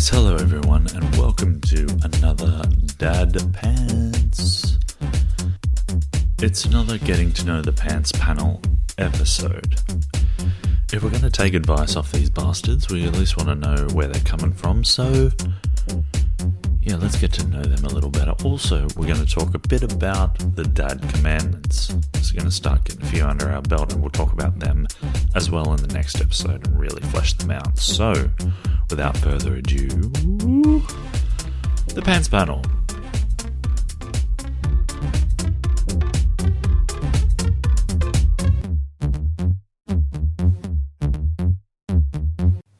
Yes, hello everyone, and welcome to another Dad Pants. It's another Getting to Know the Pants panel episode. If we're going to take advice off these bastards, we at least want to know where they're coming from, so yeah, let's get to know them a little better. Also, we're going to talk a bit about the Dad Commandments. We're going to start getting a few under our belt, and we'll talk about them as well in the next episode and really flesh them out. So, without further ado, the Pants Panel.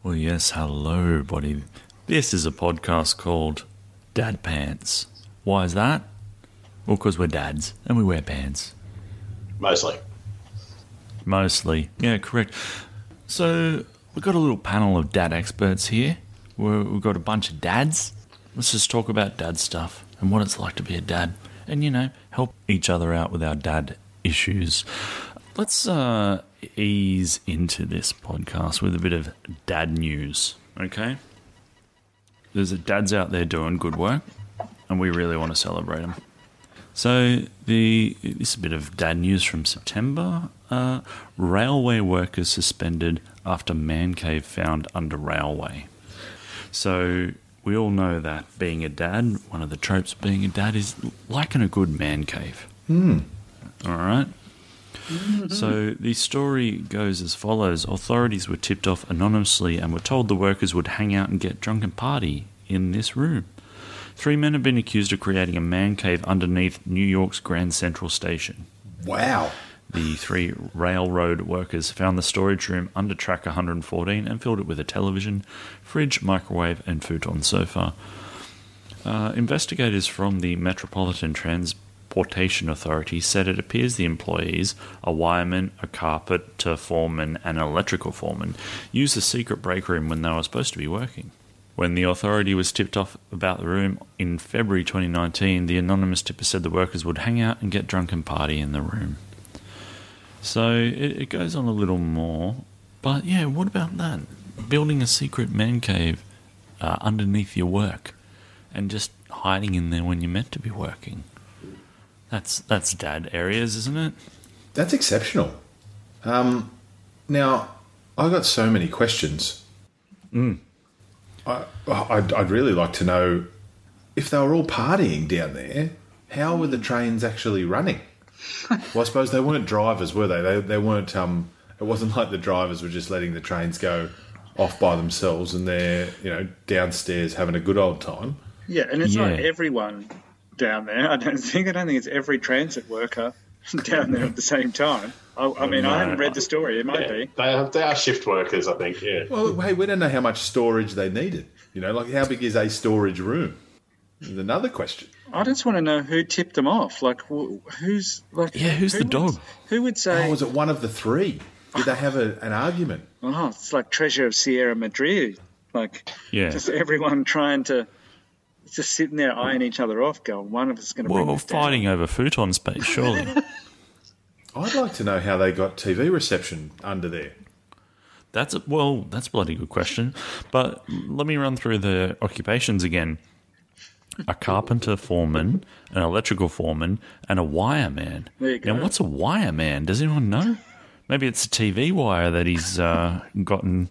Well, yes, hello, everybody. This is a podcast called Dad Pants. Why is that? Well, because we're dads and we wear pants. Mostly. Mostly. Yeah, correct. So, we've got a little panel of dad experts here. We're, we've got a bunch of dads. Let's just talk about dad stuff and what it's like to be a dad. And, you know, help each other out with our dad issues. Let's uh, ease into this podcast with a bit of dad news, okay? There's a dads out there doing good work, and we really want to celebrate them. So the this is a bit of dad news from September. Uh, railway workers suspended after man cave found under railway. So we all know that being a dad, one of the tropes of being a dad is liking a good man cave. All right. So the story goes as follows: Authorities were tipped off anonymously and were told the workers would hang out and get drunk and party in this room. Three men have been accused of creating a man cave underneath New York's Grand Central Station. Wow. The three railroad workers found the storage room under track 114 and filled it with a television, fridge, microwave, and futon sofa. Uh, investigators from the Metropolitan Transportation Authority said it appears the employees, a wireman, a carpenter foreman, and an electrical foreman, used the secret break room when they were supposed to be working. When the authority was tipped off about the room in February 2019, the anonymous tipper said the workers would hang out and get drunk and party in the room. So it, it goes on a little more. But yeah, what about that? Building a secret man cave uh, underneath your work and just hiding in there when you're meant to be working. That's that's dad areas, isn't it? That's exceptional. Um, now, I got so many questions. I, I'd, I'd really like to know if they were all partying down there, how were the trains actually running? Well, I suppose they weren't drivers, were they? They, they weren't. Um, it wasn't like the drivers were just letting the trains go off by themselves and they're you know downstairs having a good old time. Yeah, and it's not everyone down there. I don't think. I don't think it's every transit worker down there at the same time. I, I mean, I haven't read the story. It might Yeah, be. they, are, they are shift workers, I think. Yeah. Well, hey, we don't know how much storage they needed. You know, like how big is a storage room? Is another question. I just want to know who tipped them off. Like, wh- who's like? Yeah, who's who the would- dog? Who would Oh, say? was it one of the three? Did they have a, an argument? Oh, it's like Treasure of Sierra Madre. Like, Yeah. just everyone trying to just sitting there eyeing each other off, going, one of us is going to bring Well, this down. fighting over futon space, surely. I'd like to know how they got TV reception under there. That's a, well, that's a bloody good question. But let me run through the occupations again: a carpenter foreman, an electrical foreman, and a wireman. There you go. Now, what's a wireman? Does anyone know? Maybe it's a TV wire that he's uh, gotten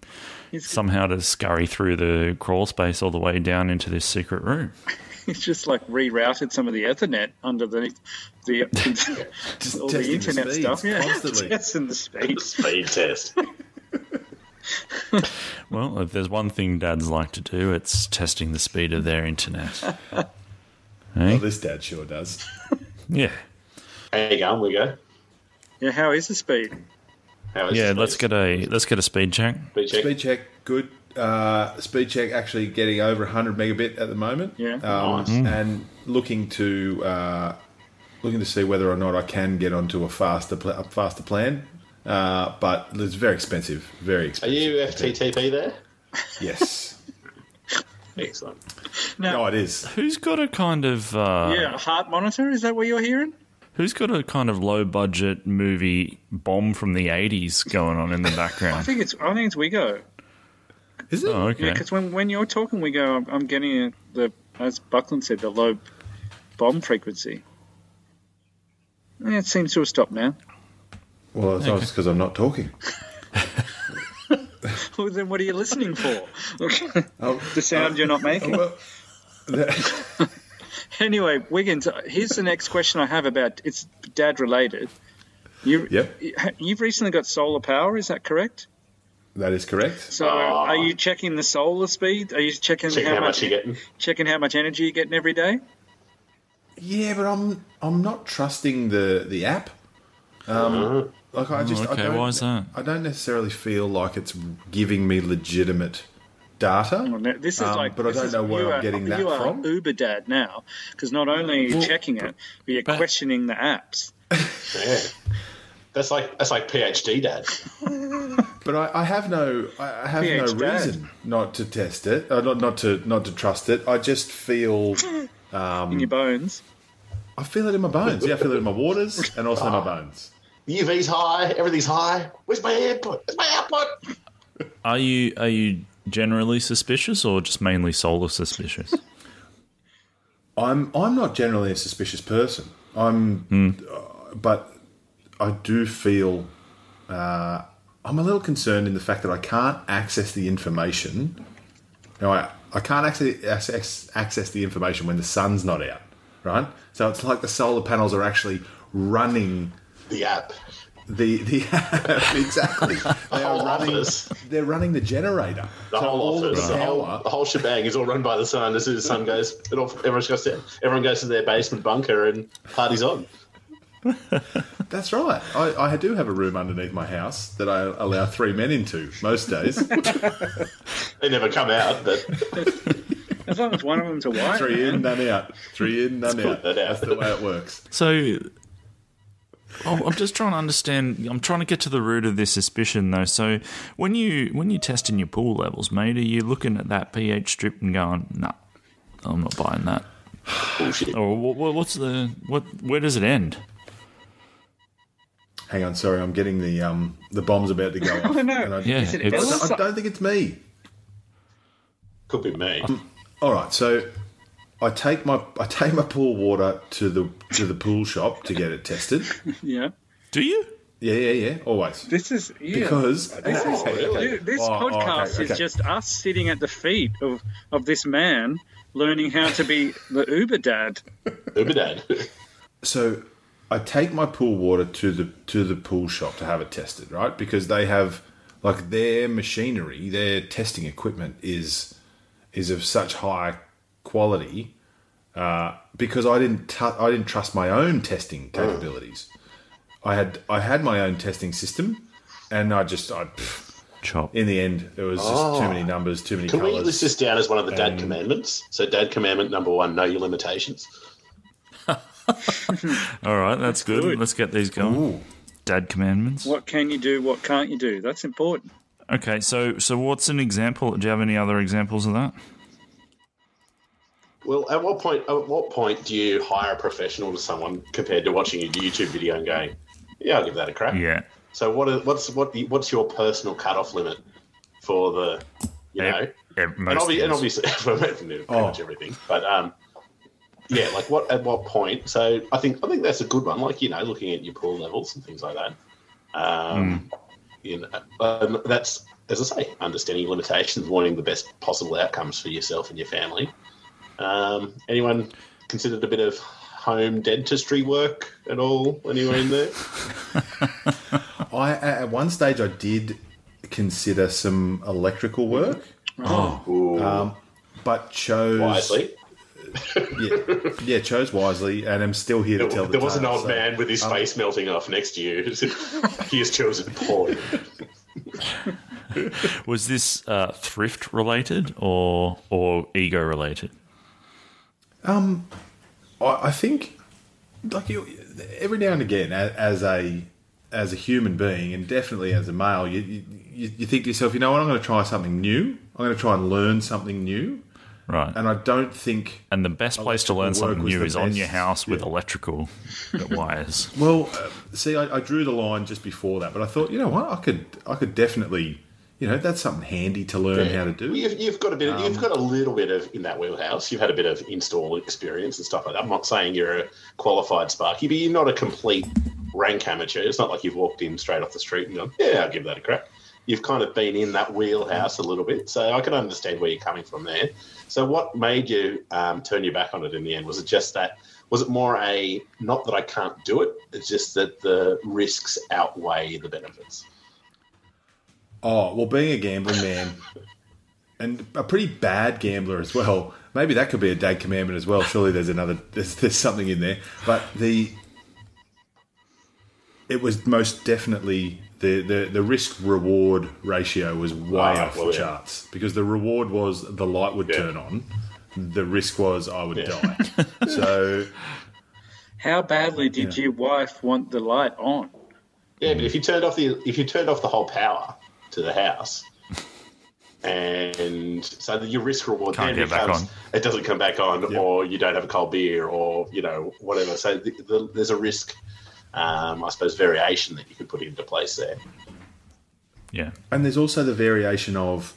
somehow to scurry through the crawl space all the way down into this secret room. He's just like rerouted some of the Ethernet under the the Just all the testing internet speeds stuff. Yeah, constantly. testing the speed. Speed test. Well, if there's one thing dads like to do, it's testing the speed of their internet. Well, this dad sure does. Yeah. How you going? Wiggo. Yeah, how is the speed? How is Yeah, the let's speed? get a let's get a speed check. Speed check. Speed check, good. Uh, speed check actually getting over 100 megabit at the moment. Yeah. Um, Nice. And looking to uh, looking to see whether or not I can get onto a faster pl- a faster plan. Uh, but it's very expensive. Very expensive. Are you FTTP there? Yes. Excellent. no, it is. Who's got a kind of uh, Yeah, a heart monitor. Is that what you're hearing? Who's got a kind of low budget movie bomb from the 80s going on in the background? I think it's. I think it's Wigo. Is it? Oh, okay. Yeah, because when, when you're talking, Wiggo, I'm, I'm getting a, the, as Buckland said, the low bomb frequency. Yeah, it seems to have stopped now. Well, it's not because I'm not talking. Well, then what are you listening for? Oh, the sound you're not making. well, that- Anyway, Wiggins, here's the next question I have about it's dad related. You, Yep. You've recently got solar power, is that correct? that is correct. So are you checking the solar speed? Are you checking, Checking how much you're getting. checking how much energy you're getting every day? Yeah, but I'm I'm not trusting the the app. Um, like I just I okay, don't, why is that? I don't necessarily feel like it's giving me legitimate data. Well, This is Um, like, but I don't is- know where I'm are- getting that you are from. Uber dad now, because not only are you Well, checking it, but you're but- questioning the apps. Yeah. That's like that's like PhD dad. But I, I have no I I have no PH dad. reason not to test it, uh, not not to not to trust it. I just feel Um, in your bones. I feel it in my bones. Yeah, I feel it in my waters and also in my bones. The UV's high, everything's high. Where's my input? Where's my output? Are you are you generally suspicious or just mainly solar suspicious? I'm I'm not generally a suspicious person. I'm, uh, but I do feel uh, I'm a little concerned in the fact that I can't access the information. Now I I can't actually access access the information when the sun's not out, right? So it's like the solar panels are actually running The app. the the exactly. They whole are running. office. They're running the generator. The so whole office, the the whole, the whole shebang is all run by the sun. As soon as the sun goes, it all, everyone goes to everyone goes to their basement bunker and parties on. That's right. I, I do have a room underneath my house that I allow three men into most days. They never come out, but As long as one of them's a white. Three in, none out. Three in, none out. out. That's the way it works. So oh, I'm just trying to understand. I'm trying to get to the root of this suspicion, though. So when you when you testing your pool levels, mate, are you looking at that pH strip and going, "Nah, I'm not buying that," bullshit. or wha- wha- what's the what? Where does it end? Hang on, sorry, I'm getting the um the bomb's about to go off. Oh, no. And I, Yeah, Is it it's, I don't think it's me. Could be me. All right, so I take my I take my pool water to the to the pool shop to get it tested. Yeah. do you? Yeah, yeah, yeah, always. This is yeah. Because This, is, oh, really? dude, this Oh, oh, okay, podcast okay. is just us sitting at the feet of, of this man learning how to be the Uber dad. Uber dad. so I take my pool water to the to the pool shop to have it tested, right? Because they have like their machinery, their testing equipment is is of such high quality. Uh, because I didn't tu- I didn't trust my own testing capabilities. I had I had my own testing system, and I just I pff, Chop. in the end it was just too many numbers, too many Can we colors. list this down as one of the dad commandments? So, dad commandment number one: know your limitations. All right, that's good. good. Let's get these going. Dad commandments. What can you do? What can't you do? That's important. Okay, so so what's an example? Do you have any other examples of that? Well, at what point? At what point do you hire a professional to someone compared to watching a YouTube video and going, "Yeah, I'll give that a crack." Yeah. So, what? Are, what's what? What's your personal cutoff limit for the? You know, Ev- ev- and, most obvi- and things. obviously for pretty Oh. much everything. But um, yeah, like what at what point? So I think I think that's a good one. Like you know, looking at your pool levels and things like that. Um, you know, um, that's as I say, understanding limitations, wanting the best possible outcomes for yourself and your family. Um, anyone considered a bit of home dentistry work at all? Anyone in there? I at one stage I did consider some electrical work, Ooh, um, but chose wisely. Yeah, yeah, chose wisely, and I'm still here to tell the There was an old so- man with his face melting off next to you. he has chosen poorly. Was this uh, thrift related or or ego related? I, I think, like you, every now and again, a- as a as a human being, and definitely as a male, you you, you think to yourself, you know what, I'm going to try something new. I'm going to try and learn something new, Right. and I don't think. And the best place to learn something new is on your house with yeah. electrical wires. Well, uh, see, I, I drew the line just before that, but I thought, you know what, I could I could definitely you know, that's something handy to learn how to do. You've, you've got a bit. you've got a little bit of in that wheelhouse. You've had a bit of install experience and stuff like that. I'm not saying you're a qualified Sparky, but you're not a complete rank amateur. It's not like you've walked in straight off the street and gone, "Yeah, I'll give that a crack." You've kind of been in that wheelhouse a little bit, so I can understand where you're coming from there. So, what made you um, turn your back on it in the end? Was it just that? Was it more a not that I can't do it? It's just that the risks outweigh the benefits. Oh, well, being a gambling man and a pretty bad gambler as well, maybe that could be a dad commandment as well. Surely there's another, there's, there's something in there. But the, it was most definitely the, the, the risk reward ratio was way Ah, off well, the yeah. charts because the reward was the light would Yeah. turn on, the risk was I would Yeah. die. so How badly did your wife want the light on? Yeah, but if you turned off the if you turned off the whole power to the house, and so that your risk reward Can't then becomes it doesn't come back on, Yep. or you don't have a cold beer, or you know whatever. So the, the, there's a risk, um, I suppose, variation that you could put into place there. Yeah. And there's also the variation of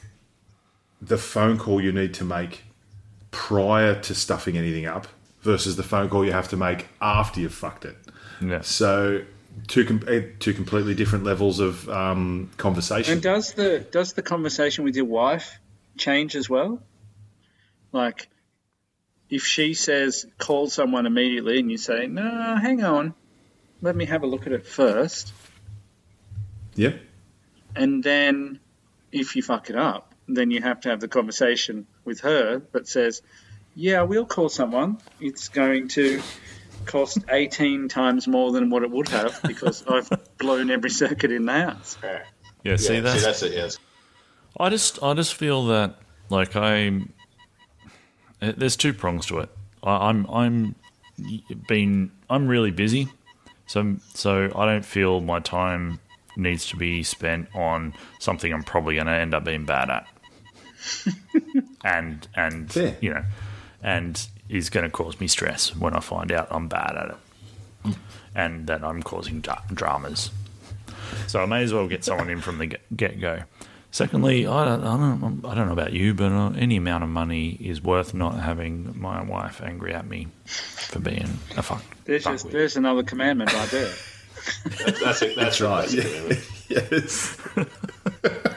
the phone call you need to make prior to stuffing anything up versus the phone call you have to make after you've fucked it. Yeah. So two com- eh, two completely different levels of um, conversation. And does the does the conversation with your wife change as well? Like, if she says call someone immediately, and you say no, hang on, let me have a look at it first, yep. and then if you fuck it up, then you have to have the conversation with her that says, yeah, we'll call someone. It's going to cost 18 times more than what it would have because I've blown every circuit in the house. Yeah, Yeah. See, yeah, that's, see, that's it. Yes. I just I just feel that like I eh, there's two prongs to it. I, I'm I'm been I'm really busy, so so I don't feel my time needs to be spent on something I'm probably going to end up being bad at, and and Fair. you know, and is going to cause me stress when I find out I'm bad at it, and that I'm causing dra- dramas. So I may as well get someone in from the get go. Secondly, I don't, I don't, I don't know about you, but uh, any amount of money is worth not having my wife angry at me for being a fuck. There's, just, there's another commandment right there. That's, that's it. That's, That's right. That's yes.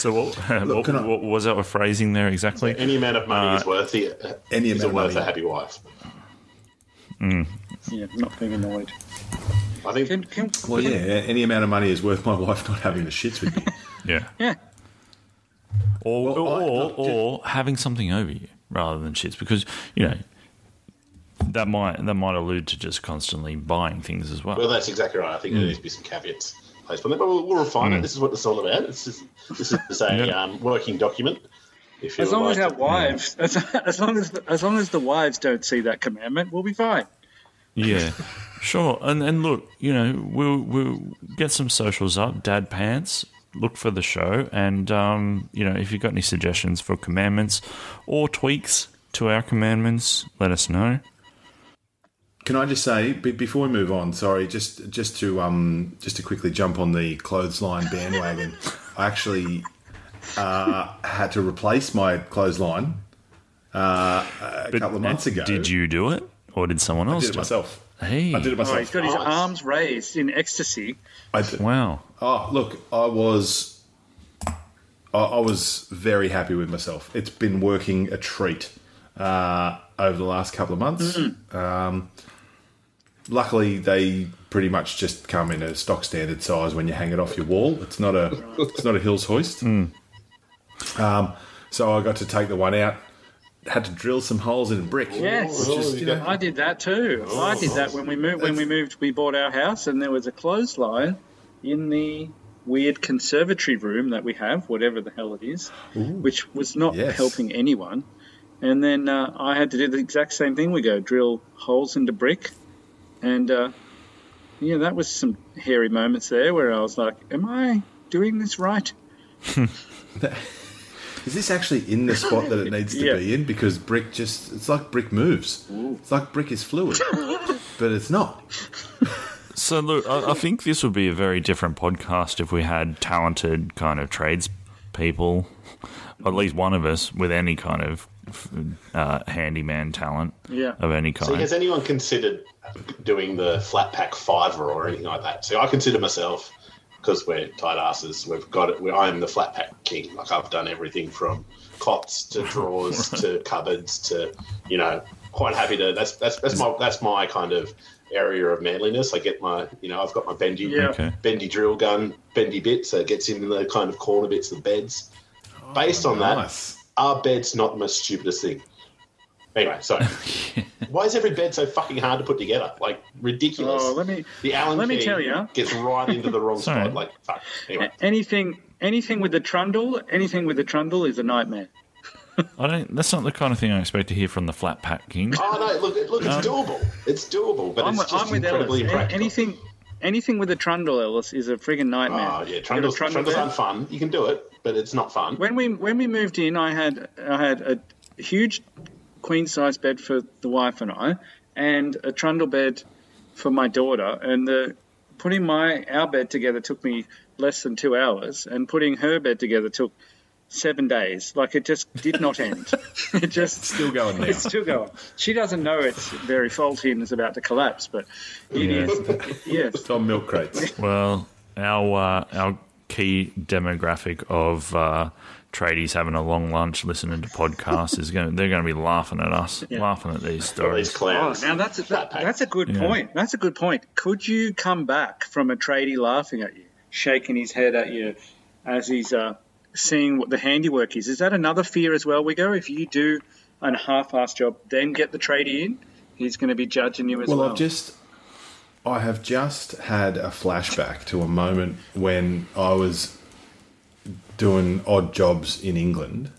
So what, what, I- what was that phrasing there exactly? Any amount of money is uh, worth the Any is amount of worth money. a happy wife. Hmm. Yeah, not being annoyed. I think Can, can, Well, yeah. Any amount of money is worth my wife not having the shits with me. Yeah. yeah. Or, Well, I- or, look, or having something over you rather than shits because, you know, that might that might allude to just constantly buying things as well. Well, that's exactly right. I think there hmm. needs to be some caveats placed on there, but we'll, we'll refine it. This is what it's all about. It's just, this is a Yeah. um, working document. If As long would as our to- wives, as, as long as as long as the wives don't see that commandment, we'll be fine. Yeah, sure. And and look, you know, we'll we'll get some socials up. Dad pants. Look for the show, and um, you know, if you've got any suggestions for commandments or tweaks to our commandments, let us know. Can I just say be- before we move on? Sorry, just just to um just to quickly jump on the clothesline bandwagon. I actually uh, had to replace my clothesline uh, a couple of months ago. Did you do it, or did someone I else did it do it? myself. Hey, I did it Oh, myself. he's got his Nice. arms raised in ecstasy. I did. wow. Oh, look, I was, I, I was very happy with myself. It's been working a treat uh, over the last couple of months. Um, luckily, they pretty much just come in a stock standard size when you hang it off your wall. It's not a, it's not a hills hoist. Um, so I got to take the one out. Had to drill some holes in brick. Yes. which is, you know, I did that too. I did that when we moved. When we moved, we bought our house, and there was a clothesline in the weird conservatory room that we have, whatever the hell it is, which was not Yes. helping anyone. And then uh, I had to do the exact same thing. We go drill holes into brick, and uh, yeah, that was some hairy moments there where I was like, "Am I doing this right?" Is this actually in the spot that it needs to Yeah. be in? Because brick just, it's like brick moves. It's like brick is fluid, but it's not. So look, I, I think this would be a very different podcast if we had talented kind of trades people, at least one of us with any kind of uh, handyman talent Yeah. of any So kind. has anyone considered doing the flat pack fiver or anything like that? So I consider myself because we're tight asses. We've got it. I'm the flat pack king. Like I've done everything from cots to drawers to cupboards to you know. Quite happy to. That's that's that's my that's my kind of area of manliness. I get my you know I've got my bendy Yeah. Okay. bendy drill gun, bendy bit, so it gets in the kind of corner bits of the beds. Based on that, Nice. our bed's not the most stupidest thing. Anyway, so Why is every bed so fucking hard to put together? Like ridiculous. Oh, let me the Allen let me key tell ya. gets right into the wrong spot. Like fuck. Anyway, anything anything with the trundle, anything with the trundle is a nightmare. I don't. That's not the kind of thing I expect to hear from the flat pack king. oh no, look, look, it's doable. It's doable, but I'm, it's just I'm with incredibly Ellis. Impractical. Anything anything with a trundle, Ellis, is a friggin' nightmare. Oh yeah, You got a trundles, trundle trundles aren't fun. You can do it, but it's not fun. When we when we moved in, I had I had a huge queen size bed for the wife and I, and a trundle bed for my daughter. And the putting my our bed together took me less than two hours, and putting her bed together took seven days. Like it just did not end. it just Still going now. it's still going. She doesn't know it's very faulty and is about to collapse, but it Yeah. is. Yes. It's on milk crates. Well, our uh, our key demographic of uh, tradies having a long lunch listening to podcasts is going. They're going to be laughing at us, Yeah. laughing at these All these stories. Oh, now that's a, that, that's a good Yeah. point. That's a good point. Could you come back from a tradie laughing at you, shaking his head at you as he's uh, seeing what the handiwork is? Is that another fear as well, Wiggo? If you do a half-ass job, then get the tradie in, he's going to be judging you as well. Well, I've just, I have just had a flashback to a moment when I was doing odd jobs in England,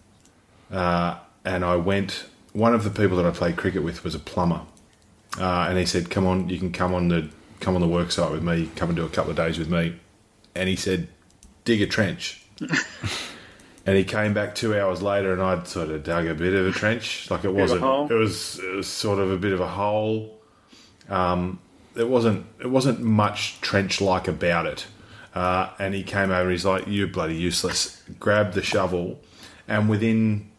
uh, and I went. One of the people that I played cricket with was a plumber, uh, and he said, "Come on, you can come on the come on the work site with me. Come and do a couple of days with me." And he said, "Dig a trench." And he came back two hours later, and I'd sort of dug a bit of a trench. Like it wasn't. It was. It was sort of a bit of a hole it wasn't it wasn't much trench like about it. Uh, and he came over. and He's like, "You bloody useless!" Grabbed the shovel, and within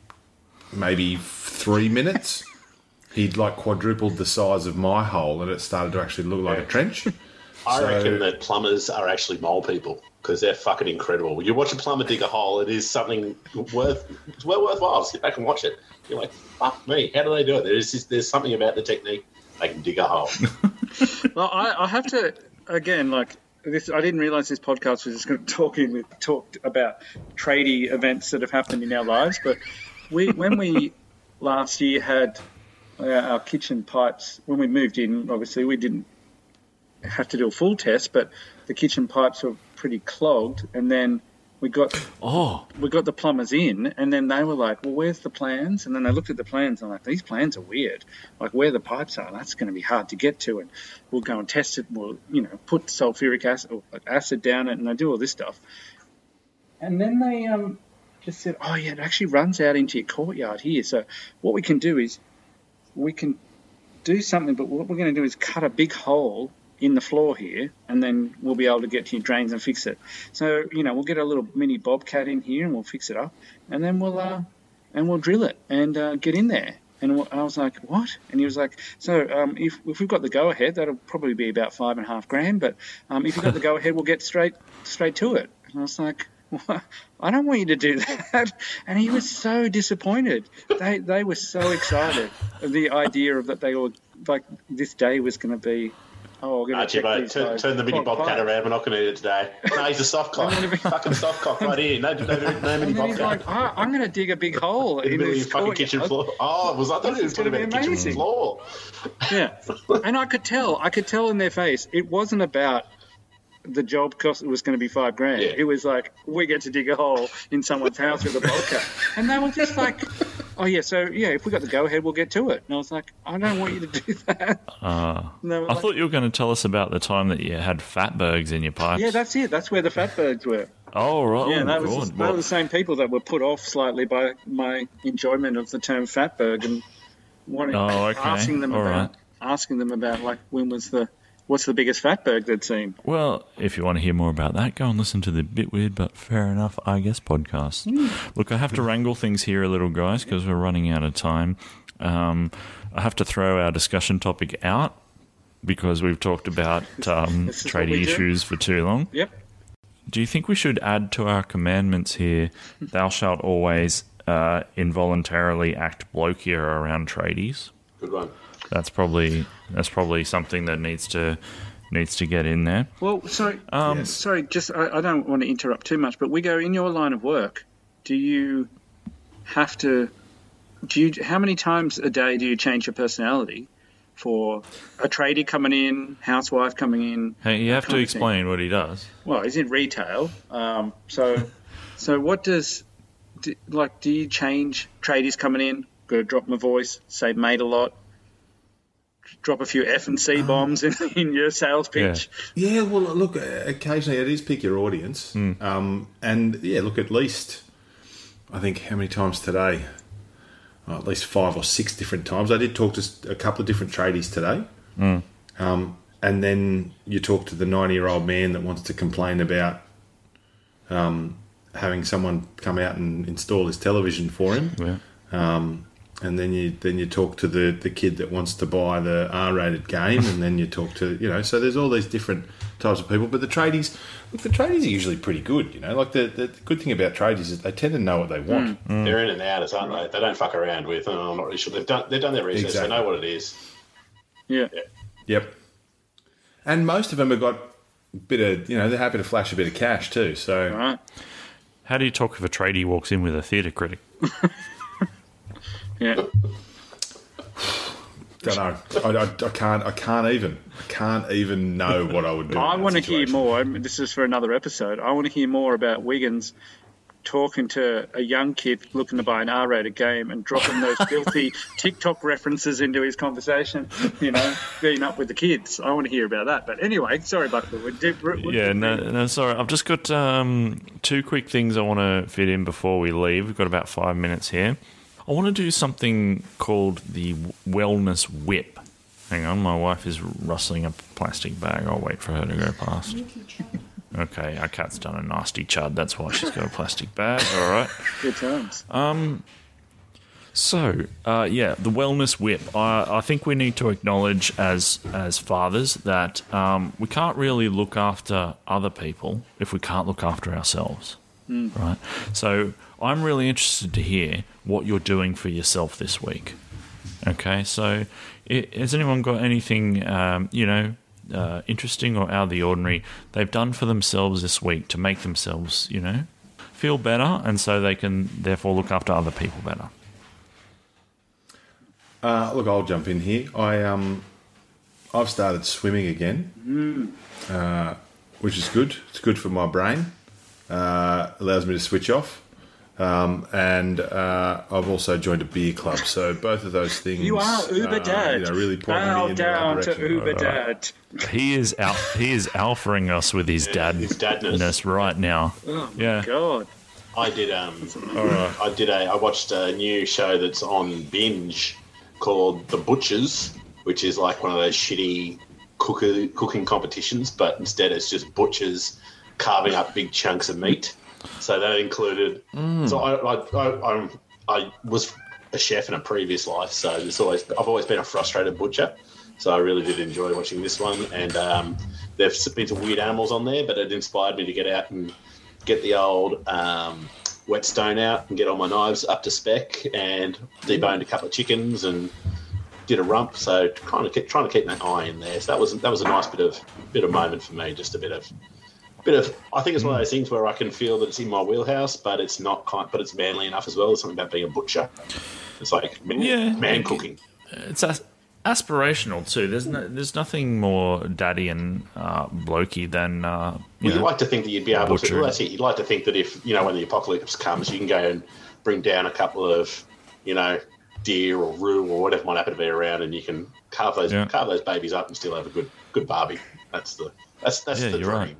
maybe three minutes, he'd like quadrupled the size of my hole, and it started to actually look like a trench. I So- reckon that plumbers are actually mole people because they're fucking incredible. You watch a plumber dig a hole, it is something worth it's well worthwhile. Sit back and watch it. You're like, fuck me, how do they do it? There's just, there's something about the technique. They can dig a hole. Well, I, I have to again like this. I didn't realize this podcast was just going to talk in with talked about tradie events that have happened in our lives. But we when we last year had uh, our kitchen pipes when we moved in, obviously we didn't have to do a full test, but the kitchen pipes were pretty clogged, and then we got Oh, we got the plumbers in, and then they were like, "Well, where's the plans?" And then they looked at the plans and like, "These plans are weird. Like where the pipes are, that's going to be hard to get to." And we'll go and test it. We'll you know put sulfuric acid or acid down it, and they do all this stuff. And then they um just said, "Oh yeah, it actually runs out into your courtyard here. So what we can do is we can do something, but what we're going to do is cut a big hole." In the floor here, and then we'll be able to get to your drains and fix it. So you know, we'll get a little mini bobcat in here and we'll fix it up, and then we'll uh, and we'll drill it and uh, get in there. And I was like, what? And he was like, so um, if if we've got the go ahead, that'll probably be about five and a half grand. But um, if you've got the go ahead, we'll get straight straight to it. And I was like. "What? I don't want you to do that, and he was so disappointed. They they were so excited of the idea of that they were like this day was going to be. Oh, going to Archie, check mate, turn, turn the mini Pop, bobcat pop. around. We're not going to do it today. No, he's a soft cock. fucking soft cock right here. No, no, no, no mini And then he's bobcat. like, oh, I'm going to dig a big hole in the middle of this your fucking kitchen courtyard." floor. Oh, was I thought he was gonna be the kitchen floor. Yeah, and I could tell, I could tell in their face, it wasn't about the job cost. It was going to be five grand. Yeah. It was like we get to dig a hole in someone's house with a bobcat, and they were just like, "Oh yeah, so yeah, if we got the go ahead, we'll get to it." And I was like, "I don't want you to do that." uh, I like, thought you were going to tell us about the time that you had fatbergs in your pipes. "Yeah, that's it. That's where the fatbergs were." oh right. Yeah, oh, that was they Well, the same people that were put off slightly by my enjoyment of the term fatberg and wanting, Oh, okay. asking them All about right. asking them about like when was the what's the biggest fatberg they'd seen? Well, if you want to hear more about that, go and listen to the Bit Weird But Fair Enough, I guess, podcast. Look, I have to wrangle things here a little, guys, because we're running out of time. Um, I have to throw our discussion topic out because we've talked about um, is what tradie do. issues for too long. Yep. Do you think we should add to our commandments here, thou shalt always uh, involuntarily act blokier around tradies? Good one. That's probably that's probably something that needs to needs to get in there. Well, sorry, Um, Yes. sorry. Just I, I don't want to interrupt too much, but Wiggo in your line of work. Do you have to? Do you? How many times a day do you change your personality for a tradie coming in, housewife coming in? Hey, you have to explain what he does. Well, he's in retail, um, so so what does do, like? Do you change tradies coming in? Got to drop my voice, say mate a lot, drop a few F and C bombs in, in your sales pitch. Yeah, well, look, occasionally it is pick your audience. Um, and yeah, look, at least, I think, how many times today? Oh, at least five or six different times. I did talk to a couple of different tradies today. Um, and then you talk to the 90 year old man that wants to complain about um, having someone come out and install his television for him. Yeah. Um, and then you then you talk to the, the kid that wants to buy the R rated game, and then you talk to you know. So there's all these different types of people, but the tradies, look, the tradies are usually pretty good. You know, like the, the good thing about tradies is they tend to know what they want. Mm. Mm. They're in and outers, aren't they? They don't fuck around with. Oh, I'm not really sure. They've done. They've done their research. Exactly. They know what it is. Yeah. Yep. And most of them have got a bit of you know they're happy to flash a bit of cash too. So All right. How do you talk if a tradie walks in with a theatre critic? Yeah. don't know. I, I, I can't. I can't even. I can't even know what I would do. I want to hear more. I mean, This is for another episode. I want to hear more about Wiggins talking to a young kid looking to buy an R-rated game and dropping those filthy TikTok references into his conversation. You know, being up with the kids. I want to hear about that. But anyway, sorry, but we did. we- Yeah, no, no, sorry. I've just got um, two quick things I want to fit in before we leave. We've got about five minutes here. I want to do something called the Wellness Whip. Hang on, my wife is rustling a plastic bag. I'll wait for her to go past. Okay, our cat's done a nasty chud. That's why she's got a plastic bag. All right. Good times. Um. So, uh, yeah, the wellness whip. I, I think we need to acknowledge as as fathers that um, we can't really look after other people if we can't look after ourselves, right? So, I'm really interested to hear what you're doing for yourself this week. Okay, so i has anyone got anything um, you know uh, interesting or out of the ordinary they've done for themselves this week to make themselves you know feel better, and so they can therefore look after other people better? Uh, look, I'll jump in here. I um, I've started swimming again, uh, which is good. It's good for my brain. Uh, allows me to switch off. Um, and uh, I've also joined a beer club. So both of those things. You are Uber uh, Dad. You know, really pointing Bow me in the right down to direction. Uber Dad. He is out. He is alphaing us with his dad his dadness. right now. yeah. God. I did. Um, I did a. I watched a new show that's on binge called The Butchers, which is like one of those shitty cooker, cooking competitions, but instead it's just butchers carving up big chunks of meat. So that included. So I, I, I, I was a chef in a previous life, so it's always I've always been a frustrated butcher. So I really did enjoy watching this one, and um, there's been some weird animals on there, but it inspired me to get out and get the old um, whetstone out and get all my knives up to spec and deboned a couple of chickens and did a rump. So kind of keep, trying to keep that eye in there. So that was that was a nice bit of bit of moment for me. Just a bit of bit of. I think it's one of those things where I can feel that it's in my wheelhouse, but it's not kind. But it's manly enough as well. There's something about being a butcher. It's like man, Yeah. man cooking. It's as- aspirational too. There's no, there's nothing more daddy and uh, blokey than uh, you Well, you'd like to think that you'd be able to. Well, that's it. You'd like to think that if you know when the apocalypse comes, you can go and bring down a couple of, you know, deer or roo or whatever might happen to be around, and you can carve those Yeah. carve those babies up and still have a good good barbie. That's the that's that's Yeah, the dream. right.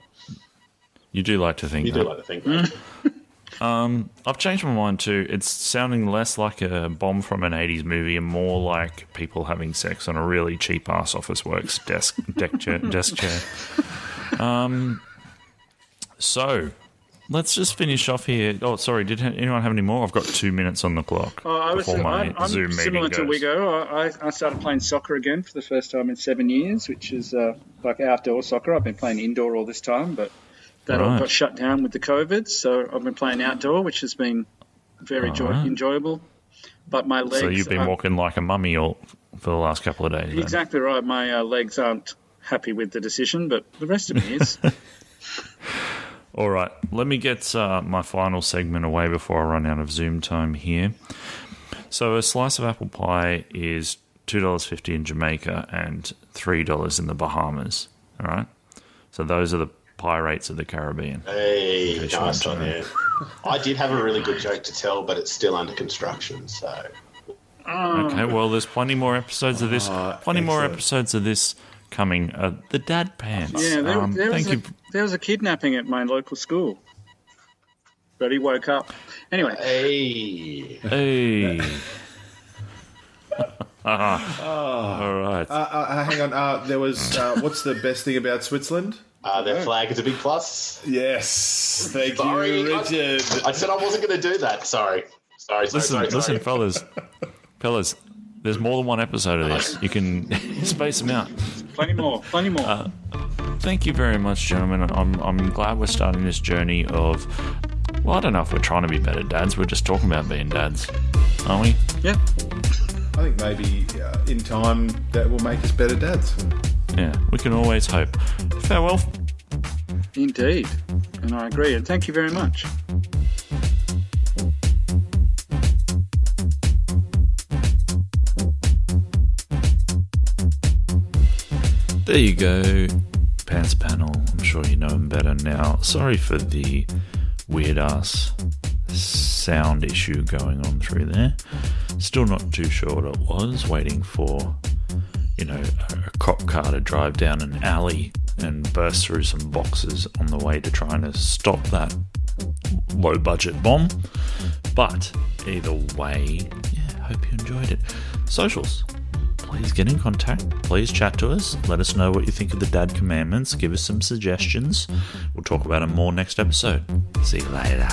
You do like to think You that. do like to think that. Um, I've changed my mind too. It's sounding less like a bomb from an 80s movie and more like people having sex on a really cheap ass Officeworks desk, deck chair, desk chair. Um, so, let's just finish off here. Oh, sorry, did anyone have any more? I've got two minutes on the clock. Oh, I was, before my I'm, I'm Zoom meeting similar to goes. Wigo. I, I- I started playing soccer again for the first time in seven years, which is uh, like outdoor soccer. I've been playing indoor all this time, but that all Right. got shut down with the COVID. So I've been playing outdoor, which has been very joy- Alright. enjoyable. But my legs. So you've been walking like a mummy all, for the last couple of days. then? Exactly right. My uh, legs aren't happy with the decision, but the rest of me is. All right, let me get uh, my final segment away before I run out of Zoom time here. So, a slice of apple pie is two dollars fifty in Jamaica and three dollars in the Bahamas. All right, so those are the pie rates of the Caribbean. Hey, nice I'm one, yeah. I did have a really good joke to tell, but it's still under construction, so. Okay, well, there's plenty more episodes of this. Ah, plenty more excellent. episodes of this coming. Uh, the Dad Pants. Yeah, there, um, there, was thank a, you. there was a kidnapping at my local school. But he woke up. Anyway, Hey. Hey. All right. Uh, uh, hang on. Uh, there was. Uh, what's the best thing about Switzerland? Uh, their flag is a big plus. Yes. Thank Sorry, you, Richard. I said I wasn't going to do that. Sorry. Sorry, sorry, Listen, sorry, listen, fellas, fellas. There's more than one episode of this. You can space them out. plenty more, plenty more. Uh, Thank you very much, gentlemen. I'm I'm glad we're starting this journey of. Well, I don't know if we're trying to be better dads. We're just talking about being dads, aren't we? yeah. I think maybe uh, in time that will make us better dads. Yeah, we can always hope. Farewell. Indeed. And I agree. And thank you very much. There you go, Pants Panel. I'm sure you know him better now. Sorry for the weird ass sound issue going on through there. Still not too sure what it was. Waiting for, you know, a cop car to drive down an alley and burst through some boxes on the way to trying to stop that low budget bomb. But either way, yeah, hope you enjoyed it. Socials please get in contact. Please chat to us. Let us know what you think of the dad commandments. Give us some suggestions. We'll talk about them more next episode. See you later.